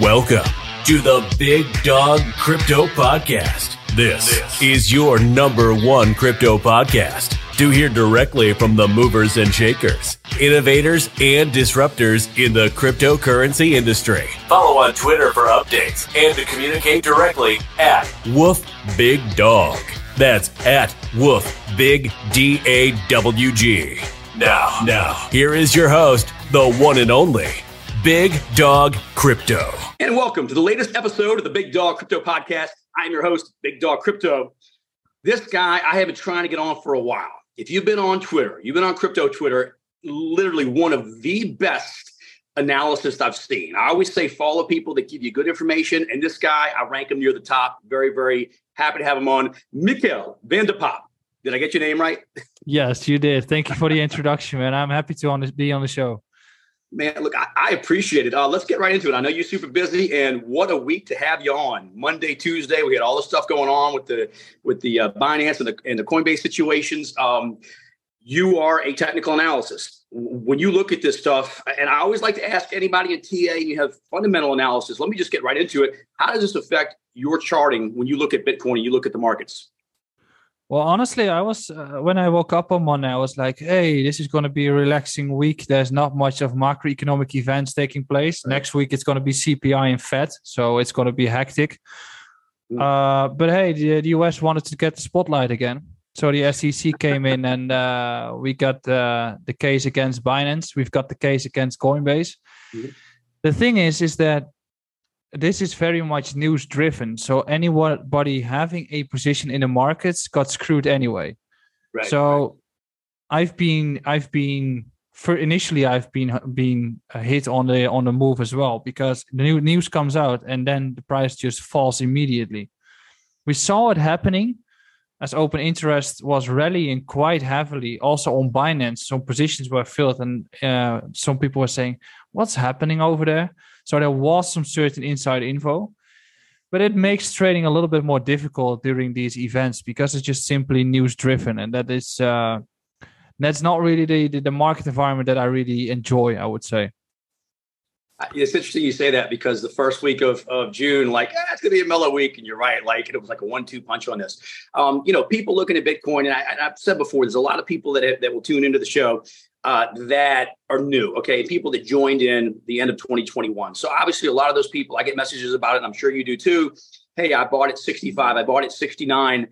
Welcome to the Big Dawg Crypto Podcast. This, is your number one crypto podcast. To hear directly from the movers and shakers, innovators, and disruptors in the cryptocurrency industry. Follow on Twitter for updates and to communicate directly at Woof Big Dawg. That's at Woof Big D A W G. Now, now, here is your host, the one and only Big Dawg Crypto. And welcome to the latest episode of the Big Dawg Crypto Podcast. I'm your host, Big Dawg Crypto. This guy I have been trying to get on for a while. If you've been on Twitter, you've been on crypto Twitter, literally one of the best analysis I've seen. I always say follow people that give you good information. And this guy, I rank him near the top. Very, very happy to have him on. Michaël van de Did I get your name right? Yes, you did. Thank you for the introduction, man. I'm happy to on this, be on the show. Man, look, I, I appreciate it. Uh, let's get right into it. I know you're super busy, and what a week to have you on. Monday, Tuesday, we had all the stuff going on with the with the uh, Binance and the and the Coinbase situations. Um, you are a technical analysis. When you look at this stuff, and I always like to ask anybody in TA, and you have fundamental analysis. Let me just get right into it. How does this affect your charting when you look at Bitcoin and you look at the markets? Well, honestly, I was uh, when I woke up on Monday, I was like, "Hey, this is going to be a relaxing week. There's not much of macroeconomic events taking place. Right. Next week, it's going to be CPI and Fed, so it's going to be hectic." Mm. Uh, but hey, the, the, US wanted to get the spotlight again, so the SEC came in, and uh, we got uh, the case against Binance. We've got the case against Coinbase. Mm. The thing is, is that this is very much news driven. So anybody having a position in the markets got screwed anyway. Right. So I've been I've been for initially I've been been hit on the on the move as well because the new news comes out and then the price just falls immediately. We saw it happening as open interest was rallying quite heavily. Also on Binance, some positions were filled, and uh, some people were saying, "What's happening over there?" So there was some certain inside info, but it makes trading a little bit more difficult during these events because it's just simply news driven, and that is uh, that's not really the, the market environment that I really enjoy. I would say. It's interesting you say that because the first week of, of June, like, eh, it's going to be a mellow week. And you're right. Like, it was like a one two punch on this. Um, you know, people looking at Bitcoin, and, I, have said before, there's a lot of people that, have, that will tune into the show uh, that are new, okay? People that joined in the end of 2021. So obviously, a lot of those people, I get messages about it, and I'm sure you do too. Hey, I bought it 65, I bought it 69.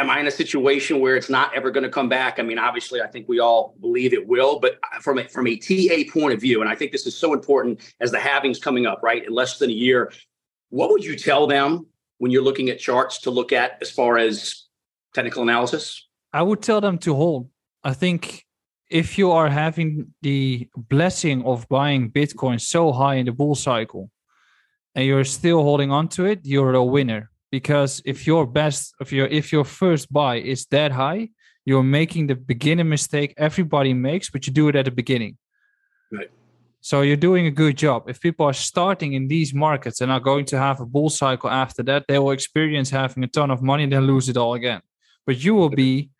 Am I in a situation where it's not ever going to come back? I mean, obviously, I think we all believe it will, but from a, from a TA point of view, and I think this is so important as the halvings coming up, right, in less than a year. What would you tell them when you're looking at charts to look at as far as technical analysis? I would tell them to hold. I think if you are having the blessing of buying Bitcoin so high in the bull cycle and you're still holding on to it, you're a winner. Because if your best, if your if your first buy is that high, you're making the beginner mistake everybody makes, but you do it at the beginning. Right. So you're doing a good job. If people are starting in these markets and are going to have a bull cycle after that, they will experience having a ton of money and then lose it all again. But you will be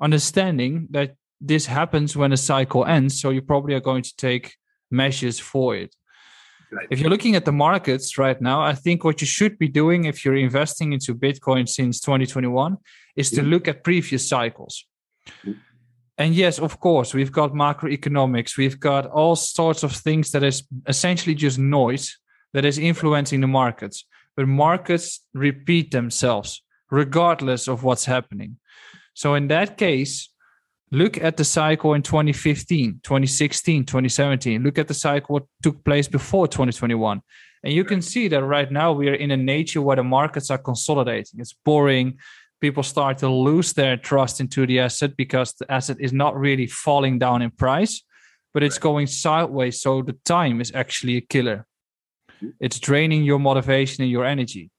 understanding that this happens when a cycle ends. So you probably are going to take measures for it. Right. If you're looking at the markets right now, I think what you should be doing if you're investing into Bitcoin since 2021 is to mm-hmm. look at previous cycles. Mm-hmm. And yes, of course, we've got macroeconomics, we've got all sorts of things that is essentially just noise that is influencing the markets. But markets repeat themselves regardless of what's happening. So in that case, look at the cycle in 2015 2016 2017 look at the cycle what took place before 2021 and you can see that right now we are in a nature where the markets are consolidating. It's boring. People start to lose their trust into the asset because the asset is not really falling down in price but it's going sideways so the time is actually a killer. Mm-hmm. it's draining your motivation and your energy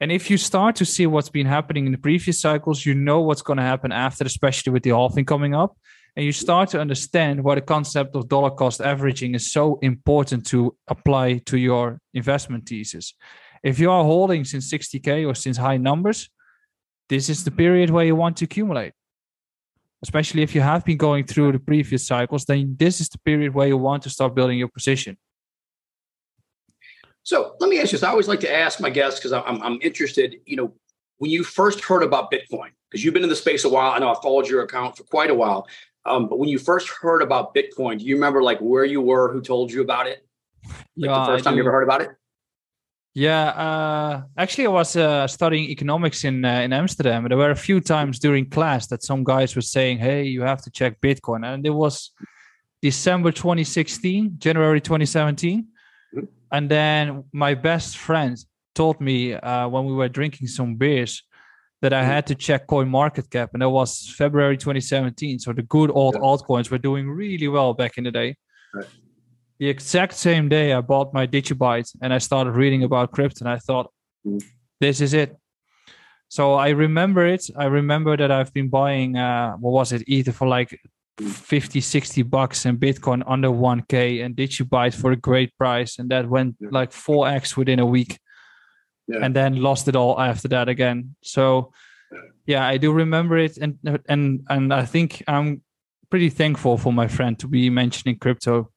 and if you start to see what's been happening in the previous cycles, you know what's going to happen after, especially with the halving coming up. And you start to understand why the concept of dollar cost averaging is so important to apply to your investment thesis. If you are holding since 60K or since high numbers, this is the period where you want to accumulate. Especially if you have been going through the previous cycles, then this is the period where you want to start building your position. So let me ask you this. I always like to ask my guests because I'm, I'm interested, you know, when you first heard about Bitcoin, because you've been in the space a while, I know I followed your account for quite a while. Um, but when you first heard about Bitcoin, do you remember like where you were, who told you about it? Like yeah, the first time you ever heard about it? Yeah, uh, actually, I was uh, studying economics in uh, in Amsterdam, and there were a few times during class that some guys were saying, "Hey, you have to check Bitcoin," and it was December 2016, January 2017, mm-hmm. And then my best friend told me uh, when we were drinking some beers that I mm-hmm. had to check CoinMarketCap, and that was February 2017. So the good old yeah. altcoins were doing really well back in the day. Right the exact same day I bought my Digibyte and I started reading about crypto and I thought, this is it. So I remember it. I remember that I've been buying, uh, what was it, Ether for like 50, 60 bucks and Bitcoin under 1K and did you buy it for a great price. And that went yeah. like 4x within a week. Yeah. And then lost it all after that again. So yeah, I do remember it. And, and, and I think I'm pretty thankful for my friend to be mentioning crypto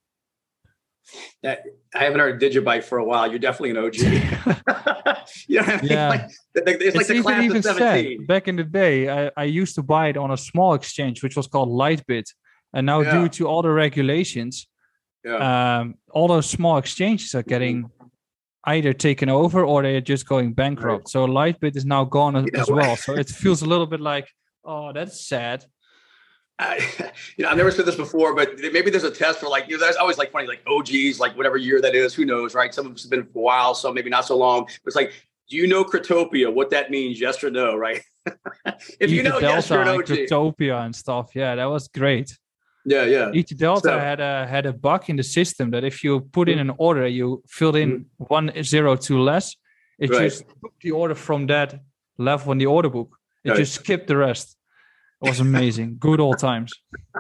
I haven't heard Digibyte for a while. You're definitely an OG. you know I mean? Yeah. Like, it's, it's like the class even of 17. Said, back in the day, I, I used to buy it on a small exchange, which was called LiteBit. And now, yeah. due to all the regulations, yeah. um, all those small exchanges are getting either taken over or they're just going bankrupt. Right. So LiteBit is now gone as well. So it feels a little bit like, oh, that's sad. you know, I've never said this before, but maybe there's a test for like, you know, there's always like funny, like OGs, like whatever year that is, who knows, right? Some of us have been for a while, so maybe not so long. But it's like, do you know Cryptopia, what that means? Yes or no, right? if you know yes, you're an OG. Cryptopia and stuff. Yeah, that was great. Yeah, yeah. EtherDelta so, had a had a bug in the system that if you put in mm-hmm. an order, you filled in mm-hmm. one zero two less, it right. just took the order from that level in the order book. It right. just skipped the rest. It was amazing. Good old times.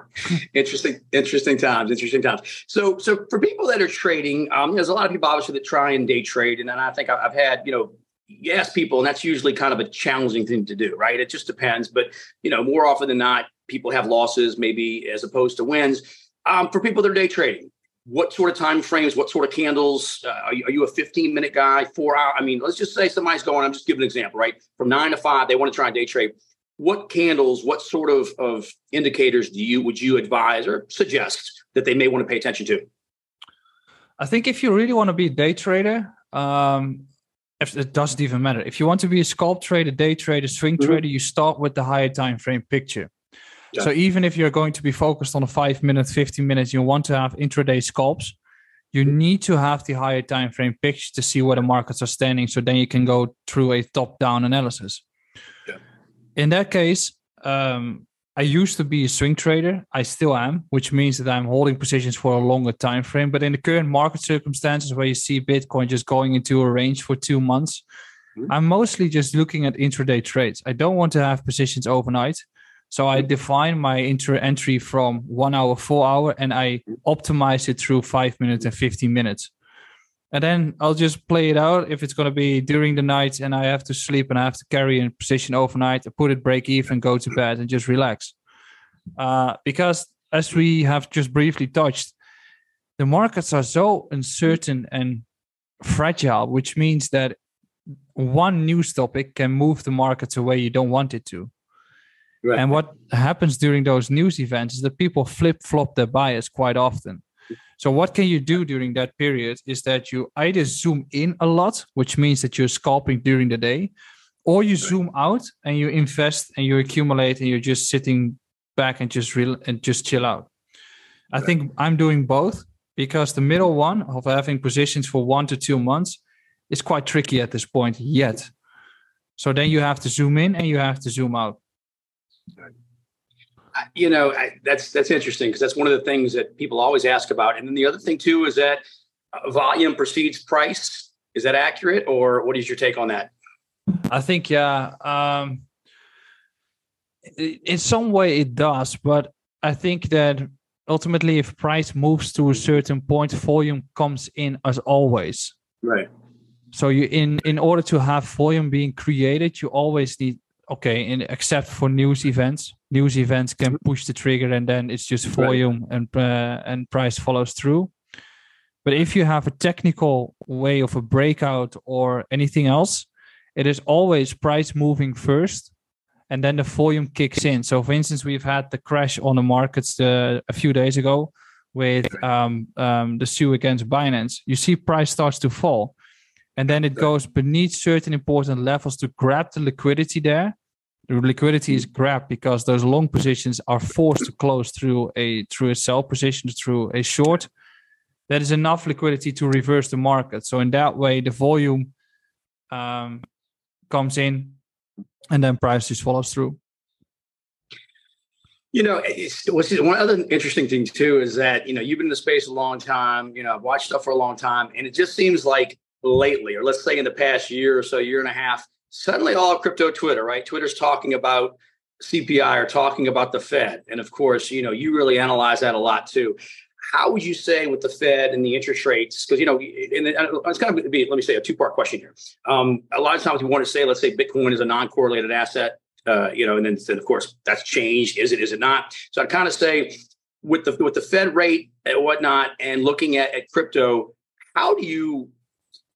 interesting, interesting times. Interesting times. So, so for people that are trading, um, there's a lot of people obviously that try and day trade, and then I think I've had you know you ask people, and that's usually kind of a challenging thing to do, right? It just depends, but you know, more often than not, people have losses, maybe as opposed to wins. Um, for people that are day trading, what sort of time frames? What sort of candles? Uh, are, you, are, you, a 15 minute guy? Four hour? I mean, let's just say somebody's going. I'm just giving an example, right? From nine to five, they want to try and day trade what candles, what sort of, of indicators do you would you advise or suggest that they may want to pay attention to? I think if you really want to be a day trader, um, if it doesn't even matter. If you want to be a scalp trader, day trader, swing mm-hmm. trader, you start with the higher time frame picture. Yeah. So even if you're going to be focused on a five minute, 15 minutes, you want to have intraday scalps, you mm-hmm. need to have the higher time frame picture to see where the markets are standing. So then you can go through a top down analysis in that case, um, I used to be a swing trader. I still am, which means that I'm holding positions for a longer time frame. But in the current market circumstances, where you see Bitcoin just going into a range for two months, mm-hmm. I'm mostly just looking at intraday trades. I don't want to have positions overnight. So I mm-hmm. define my intra entry from one hour, four hour, and I mm-hmm. optimize it through five minutes and 15 minutes and then I'll just play it out. If it's going to be during the night and I have to sleep and I have to carry in position overnight, I put it break even, go to bed, and just relax. Uh, because as we have just briefly touched, the markets are so uncertain and fragile, which means that one news topic can move the markets away you don't want it to. Right. And what happens during those news events is that people flip flop their bias quite often. So what can you do during that period is that you either zoom in a lot, which means that you're scalping during the day, or you zoom out and you invest and you accumulate and you're just sitting back and just real and just chill out. I think I'm doing both because the middle one of having positions for one to two months is quite tricky at this point yet. So then you have to zoom in and you have to zoom out you know, I, that's that's interesting because that's one of the things that people always ask about. And then the other thing too is that uh, volume precedes price. Is that accurate, or what is your take on that? I think yeah. Um, in some way it does, but I think that ultimately, if price moves to a certain point, volume comes in as always. Right. So you in in order to have volume being created, you always need okay, in, except for news events. News events can push the trigger, and then it's just volume right. and uh, and price follows through. But if you have a technical way of a breakout or anything else, it is always price moving first and then the volume kicks in. So, for instance, we've had the crash on the markets uh, a few days ago with um, um, the sue against Binance. You see, price starts to fall, and then it goes beneath certain important levels to grab the liquidity there. The liquidity is grabbed because those long positions are forced to close through a through a sell position through a short. That is enough liquidity to reverse the market. So in that way, the volume um, comes in, and then price just follows through. You know, what's one other interesting thing too is that you know you've been in the space a long time. You know, I've watched stuff for a long time, and it just seems like lately, or let's say in the past year or so, year and a half, suddenly all crypto Twitter, right? Twitter's talking about CPI or talking about the Fed, and of course, you know, you really analyze that a lot too. How would you say with the Fed and the interest rates? Because you know, and it's kind of be let me say a two part question here. Um, a lot of times we want to say, let's say Bitcoin is a non correlated asset uh, you know, and then, then of course that's changed. Is it? Is it not? So I kind of say with the with the Fed rate and whatnot, and looking at, at crypto, how do you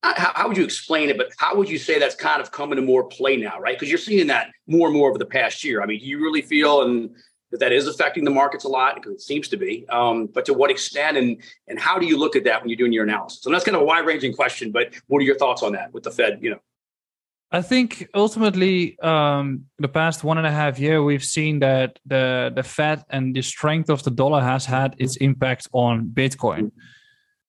how, how, would you explain it? But how would you say that's kind of coming to more play now, right? Because you're seeing that more and more over the past year. I mean, do you really feel and that that is affecting the markets a lot? Because it seems to be. Um, but to what extent, and and how do you look at that when you're doing your analysis? And that's kind of a wide ranging question. But what are your thoughts on that with the Fed? You know. I think ultimately, um, the past one and a half year, we've seen that the the Fed and the strength of the dollar has had its impact on Bitcoin.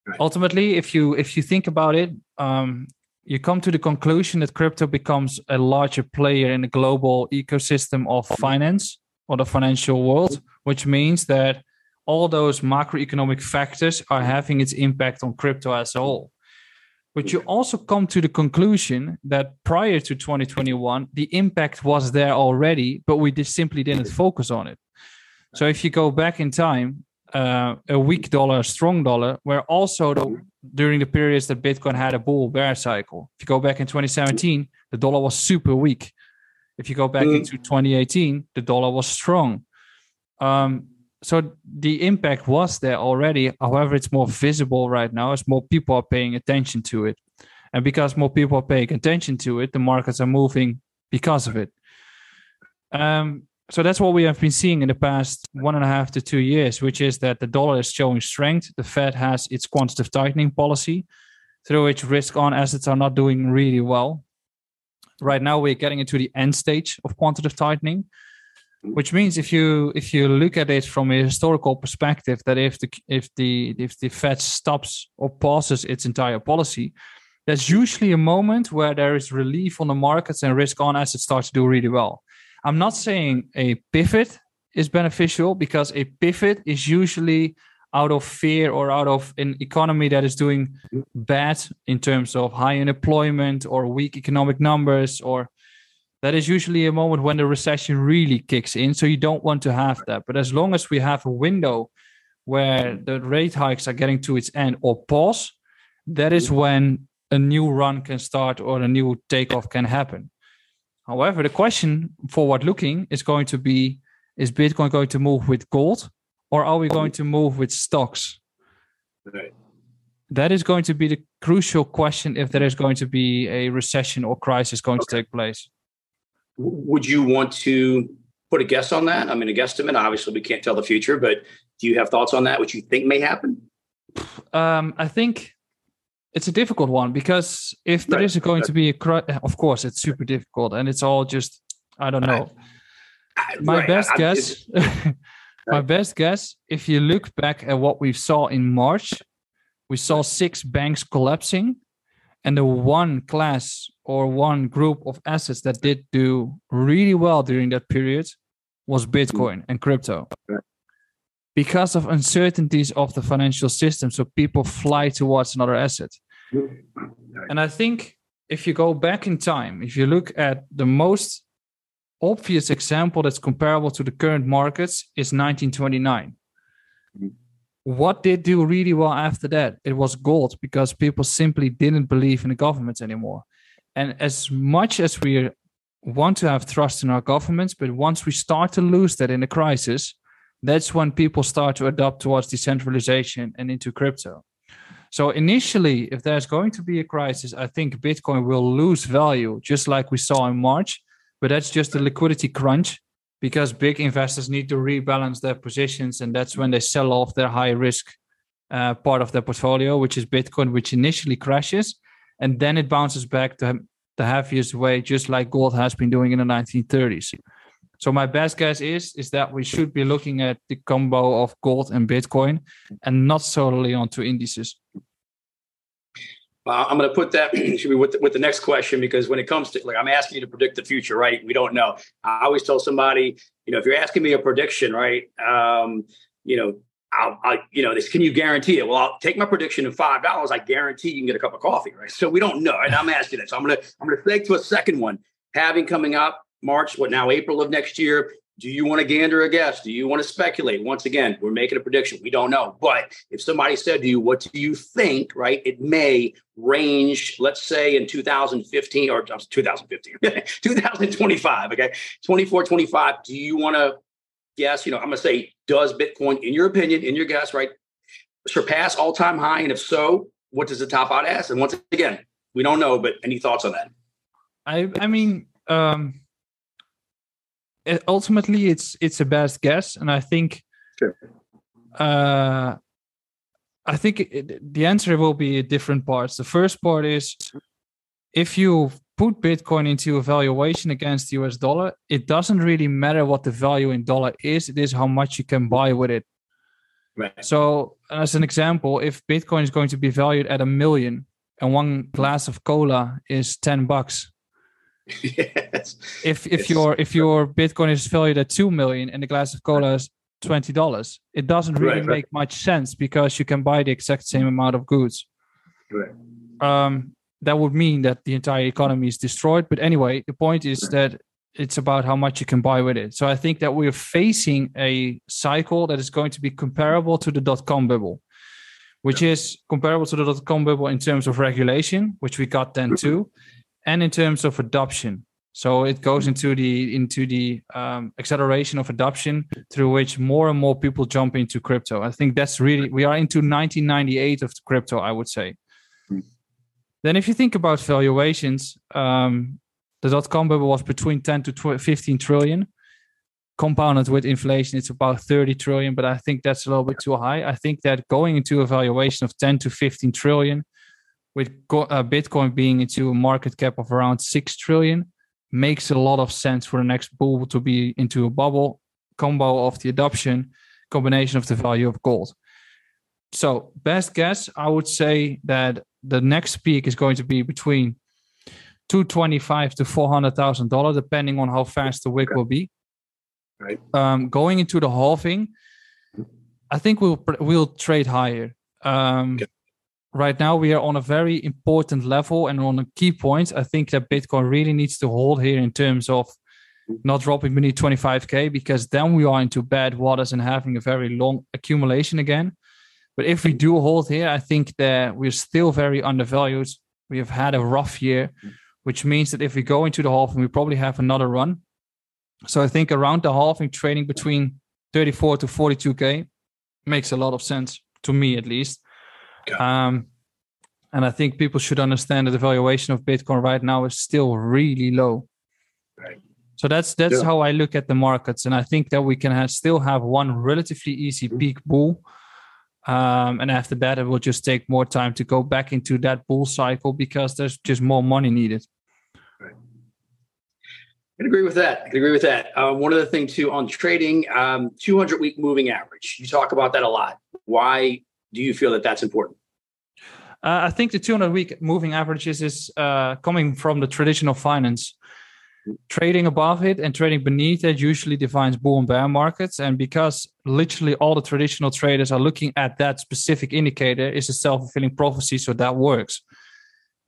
Right. Ultimately, if you if you think about it, um, you come to the conclusion that crypto becomes a larger player in the global ecosystem of finance or the financial world, which means that all those macroeconomic factors are having its impact on crypto as a whole. But you also come to the conclusion that prior to 2021, the impact was there already, but we just simply didn't focus on it. So if you go back in time, uh, a weak dollar, a strong dollar, were also the, during the periods that Bitcoin had a bull bear cycle. If you go back in 2017, the dollar was super weak. If you go back mm. into 2018, the dollar was strong. Um, so the impact was there already. However, it's more visible right now as more people are paying attention to it. And because more people are paying attention to it, the markets are moving because of it. Um, so that's what we have been seeing in the past one and a half to two years, which is that the dollar is showing strength. The Fed has its quantitative tightening policy, through which risk on assets are not doing really well. Right now, we're getting into the end stage of quantitative tightening which means if you if you look at it from a historical perspective that if the if the if the fed stops or pauses its entire policy there's usually a moment where there is relief on the markets and risk on assets start to do really well i'm not saying a pivot is beneficial because a pivot is usually out of fear or out of an economy that is doing bad in terms of high unemployment or weak economic numbers or that is usually a moment when the recession really kicks in. So you don't want to have that. But as long as we have a window where the rate hikes are getting to its end or pause, that is when a new run can start or a new takeoff can happen. However, the question forward looking is going to be is Bitcoin going to move with gold or are we going to move with stocks? Right. That is going to be the crucial question if there is going to be a recession or crisis going okay. to take place. Would you want to put a guess on that? I mean, a guesstimate. Obviously, we can't tell the future, but do you have thoughts on that? What you think may happen? Um, I think it's a difficult one because if there right. is going right. to be a, of course, it's super difficult, and it's all just I don't know. I, I, my right. best I, guess, my best guess, if you look back at what we saw in March, we saw six banks collapsing, and the one class or one group of assets that did do really well during that period was mm-hmm. Bitcoin and crypto. Because of uncertainties of the financial system, so people fly towards another asset. And I think if you go back in time, if you look at the most obvious example that's comparable to the current markets is 1929 mm-hmm. what did do really well after that? It was gold because people simply didn't believe in the governments anymore. And as much as we want to have trust in our governments, but once we start to lose that in a crisis, that's when people start to adopt towards decentralization and into crypto. So initially, if there's going to be a crisis, I think Bitcoin will lose value, just like we saw in March. But that's just a liquidity crunch because big investors need to rebalance their positions, and that's when they sell off their high risk uh, part of their portfolio, which is Bitcoin, which initially crashes, and then it bounces back to the heaviest way, just like gold has been doing in the 1930s. So my best guess is is that we should be looking at the combo of gold and Bitcoin, and not solely onto indices. I'm going to put that should be with the, with the next question because when it comes to like I'm asking you to predict the future, right? We don't know. I always tell somebody, you know, if you're asking me a prediction, right? Um, you know, I'll, I, you know, this, can you guarantee it? Well, I'll take my prediction of five dollars. I guarantee you can get a cup of coffee, right? So we don't know, and I'm asking that. So I'm gonna, I'm gonna take to a second one. Having coming up March, what now? April of next year. Do you want to gander a guess? Do you want to speculate? Once again, we're making a prediction. We don't know. But if somebody said to you, what do you think, right? It may range, let's say in 2015 or 2015, 2025, okay? 24, 25. Do you want to guess? You know, I'm going to say, does Bitcoin, in your opinion, in your guess, right, surpass all time high? And if so, what does the top out as? And once again, we don't know, but any thoughts on that? I, I mean, um, ultimately it's it's a best guess and i think sure. uh i think it, the answer will be different parts. The first part is if you put bitcoin into a valuation against the us dollar it doesn't really matter what the value in dollar is it is how much you can buy with it. Right. So as an example if bitcoin is going to be valued at a million and one glass of cola is 10 bucks yes. If if your if your Bitcoin is valued at two million and the glass of cola is twenty dollars, it doesn't really right, make right. much sense because you can buy the exact same amount of goods. Right. Um, that would mean that the entire economy is destroyed. But anyway, the point is that it's about how much you can buy with it. So I think that we're facing a cycle that is going to be comparable to the dot com bubble, which yeah. is comparable to the dot com bubble in terms of regulation, which we got then too and in terms of adoption. So it goes into the into the um, acceleration of adoption through which more and more people jump into crypto. I think that's really we are into 1998 of crypto. I would say. Hmm. Then, if you think about valuations, um, the dot com bubble was between 10 to 15 trillion. Compounded with inflation, it's about 30 trillion, but I think that's a little bit too high. I think that going into a valuation of 10 to 15 trillion with uh, Bitcoin being into a market cap of around 6 trillion makes a lot of sense for the next bull to be into a bubble combo of the adoption combination of the value of gold. So, best guess, I would say that the next peak is going to be between 225 to 400,000 dollars depending on how fast the wick will be. Right. Um, going into the halving, I think we'll we'll trade higher. Um, okay right now we are on a very important level and on a key point. I think that Bitcoin really needs to hold here in terms of not dropping beneath 25k because then we are into bad waters and having a very long accumulation again. But if we do hold here, I think that we're still very undervalued. We have had a rough year, which means that if we go into the halving, we probably have another run. So I think around the halving, trading between 34 to 42k makes a lot of sense to me at least. Um, and I think people should understand that the valuation of Bitcoin right now is still really low. Right. So that's that's yeah. how I look at the markets, and I think that we can have, still have one relatively easy mm-hmm. peak bull, um, and after that it will just take more time to go back into that bull cycle because there's just more money needed. Right. I can agree with that. I can agree with that. Uh, one other thing too on trading, um, 200 week moving average. You talk about that a lot. Why do you feel that that's important? Uh, I think the 200 week moving averages is uh, coming from the traditional finance. Trading above it and trading beneath it usually defines bull and bear markets. And because literally all the traditional traders are looking at that specific indicator, is a self fulfilling prophecy. So that works.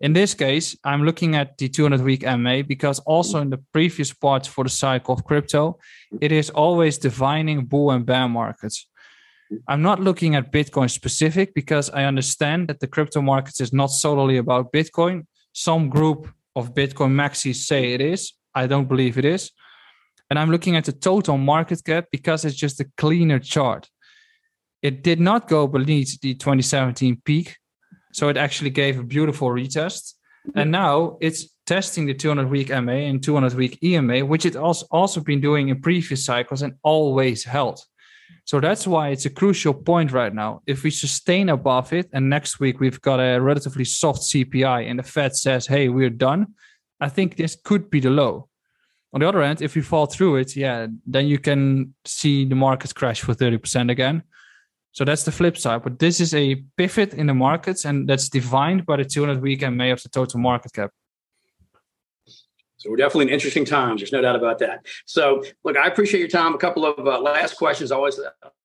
In this case, I'm looking at the 200 week MA because also in the previous parts for the cycle of crypto, it is always defining bull and bear markets. I'm not looking at Bitcoin specific because I understand that the crypto markets is not solely about Bitcoin. Some group of Bitcoin maxis say it is. I don't believe it is. And I'm looking at the total market cap because it's just a cleaner chart. It did not go beneath the 2017 peak. So it actually gave a beautiful retest. And now it's testing the 200 week MA and 200 week EMA, which it also also been doing in previous cycles and always held. So that's why it's a crucial point right now. If we sustain above it, and next week we've got a relatively soft CPI, and the Fed says, "Hey, we're done," I think this could be the low. On the other hand, if we fall through it, yeah, then you can see the market crash for 30% again. So that's the flip side. But this is a pivot in the markets, and that's defined by the 200 week MA of the total market cap. So we're definitely in interesting times. There's no doubt about that. So look, I appreciate your time. A couple of uh, last questions. I always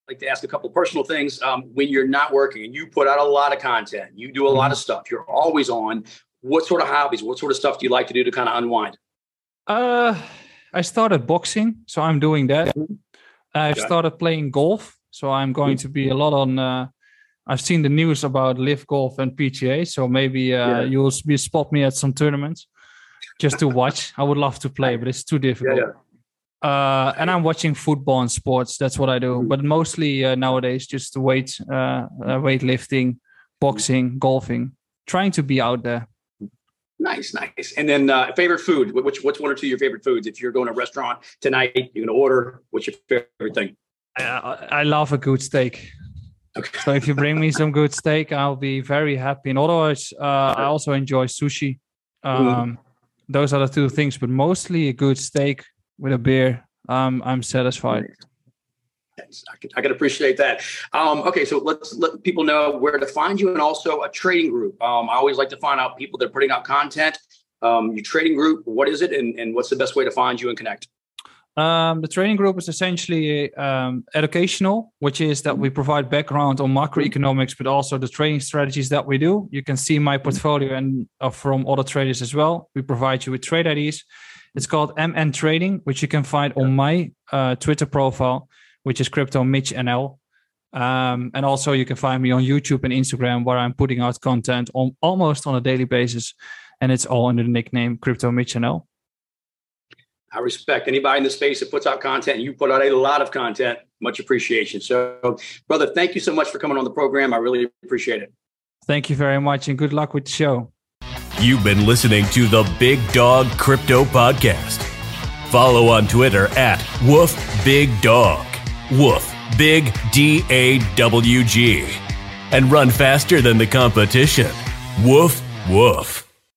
like to ask a couple of personal things. Um, when you're not working and you put out a lot of content, you do a lot of stuff. You're always on. What sort of hobbies? What sort of stuff do you like to do to kind of unwind? Uh, I started boxing, so I'm doing that. I've started playing golf, so I'm going to be a lot on. Uh, I've seen the news about LIV Golf and PGA, so maybe uh, yeah. you'll be spot me at some tournaments just to watch. I would love to play, but it's too difficult. Yeah, yeah. Uh, and I'm watching football and sports. That's what I do. Mm-hmm. But mostly uh, nowadays, just weight, uh, uh, weightlifting, boxing, golfing, trying to be out there. Nice, nice. And then uh, favorite food. Which what's one or two of your favorite foods? If you're going to a restaurant tonight, you're going to order. What's your favorite thing? I, I love a good steak. Okay. So if you bring me some good steak, I'll be very happy. And otherwise, uh, I also enjoy sushi. Mm-hmm. Um, those are the two things, but mostly a good steak with a beer. Um, I'm satisfied. I can, I can appreciate that. Um, okay, so let's let people know where to find you and also a trading group. Um, I always like to find out people that are putting out content. Um, your trading group, what is it, and, and what's the best way to find you and connect? Um, the training group is essentially um, educational, which is that we provide background on macroeconomics, but also the trading strategies that we do. You can see my portfolio and uh, from other traders as well. We provide you with trade IDs. It's called MN Trading, which you can find on my uh, Twitter profile, which is CryptoMichNL. Um, and also, you can find me on YouTube and Instagram, where I'm putting out content on almost on a daily basis, and it's all under the nickname CryptoMichNL. I respect anybody in the space that puts out content. You put out a lot of content. Much appreciation. So, brother, thank you so much for coming on the program. I really appreciate it. Thank you very much and good luck with the show. You've been listening to the Big Dawg Crypto Podcast. Follow on Twitter at Woof Big Dawg. Woof Big D A W G. And run faster than the competition. Woof, woof.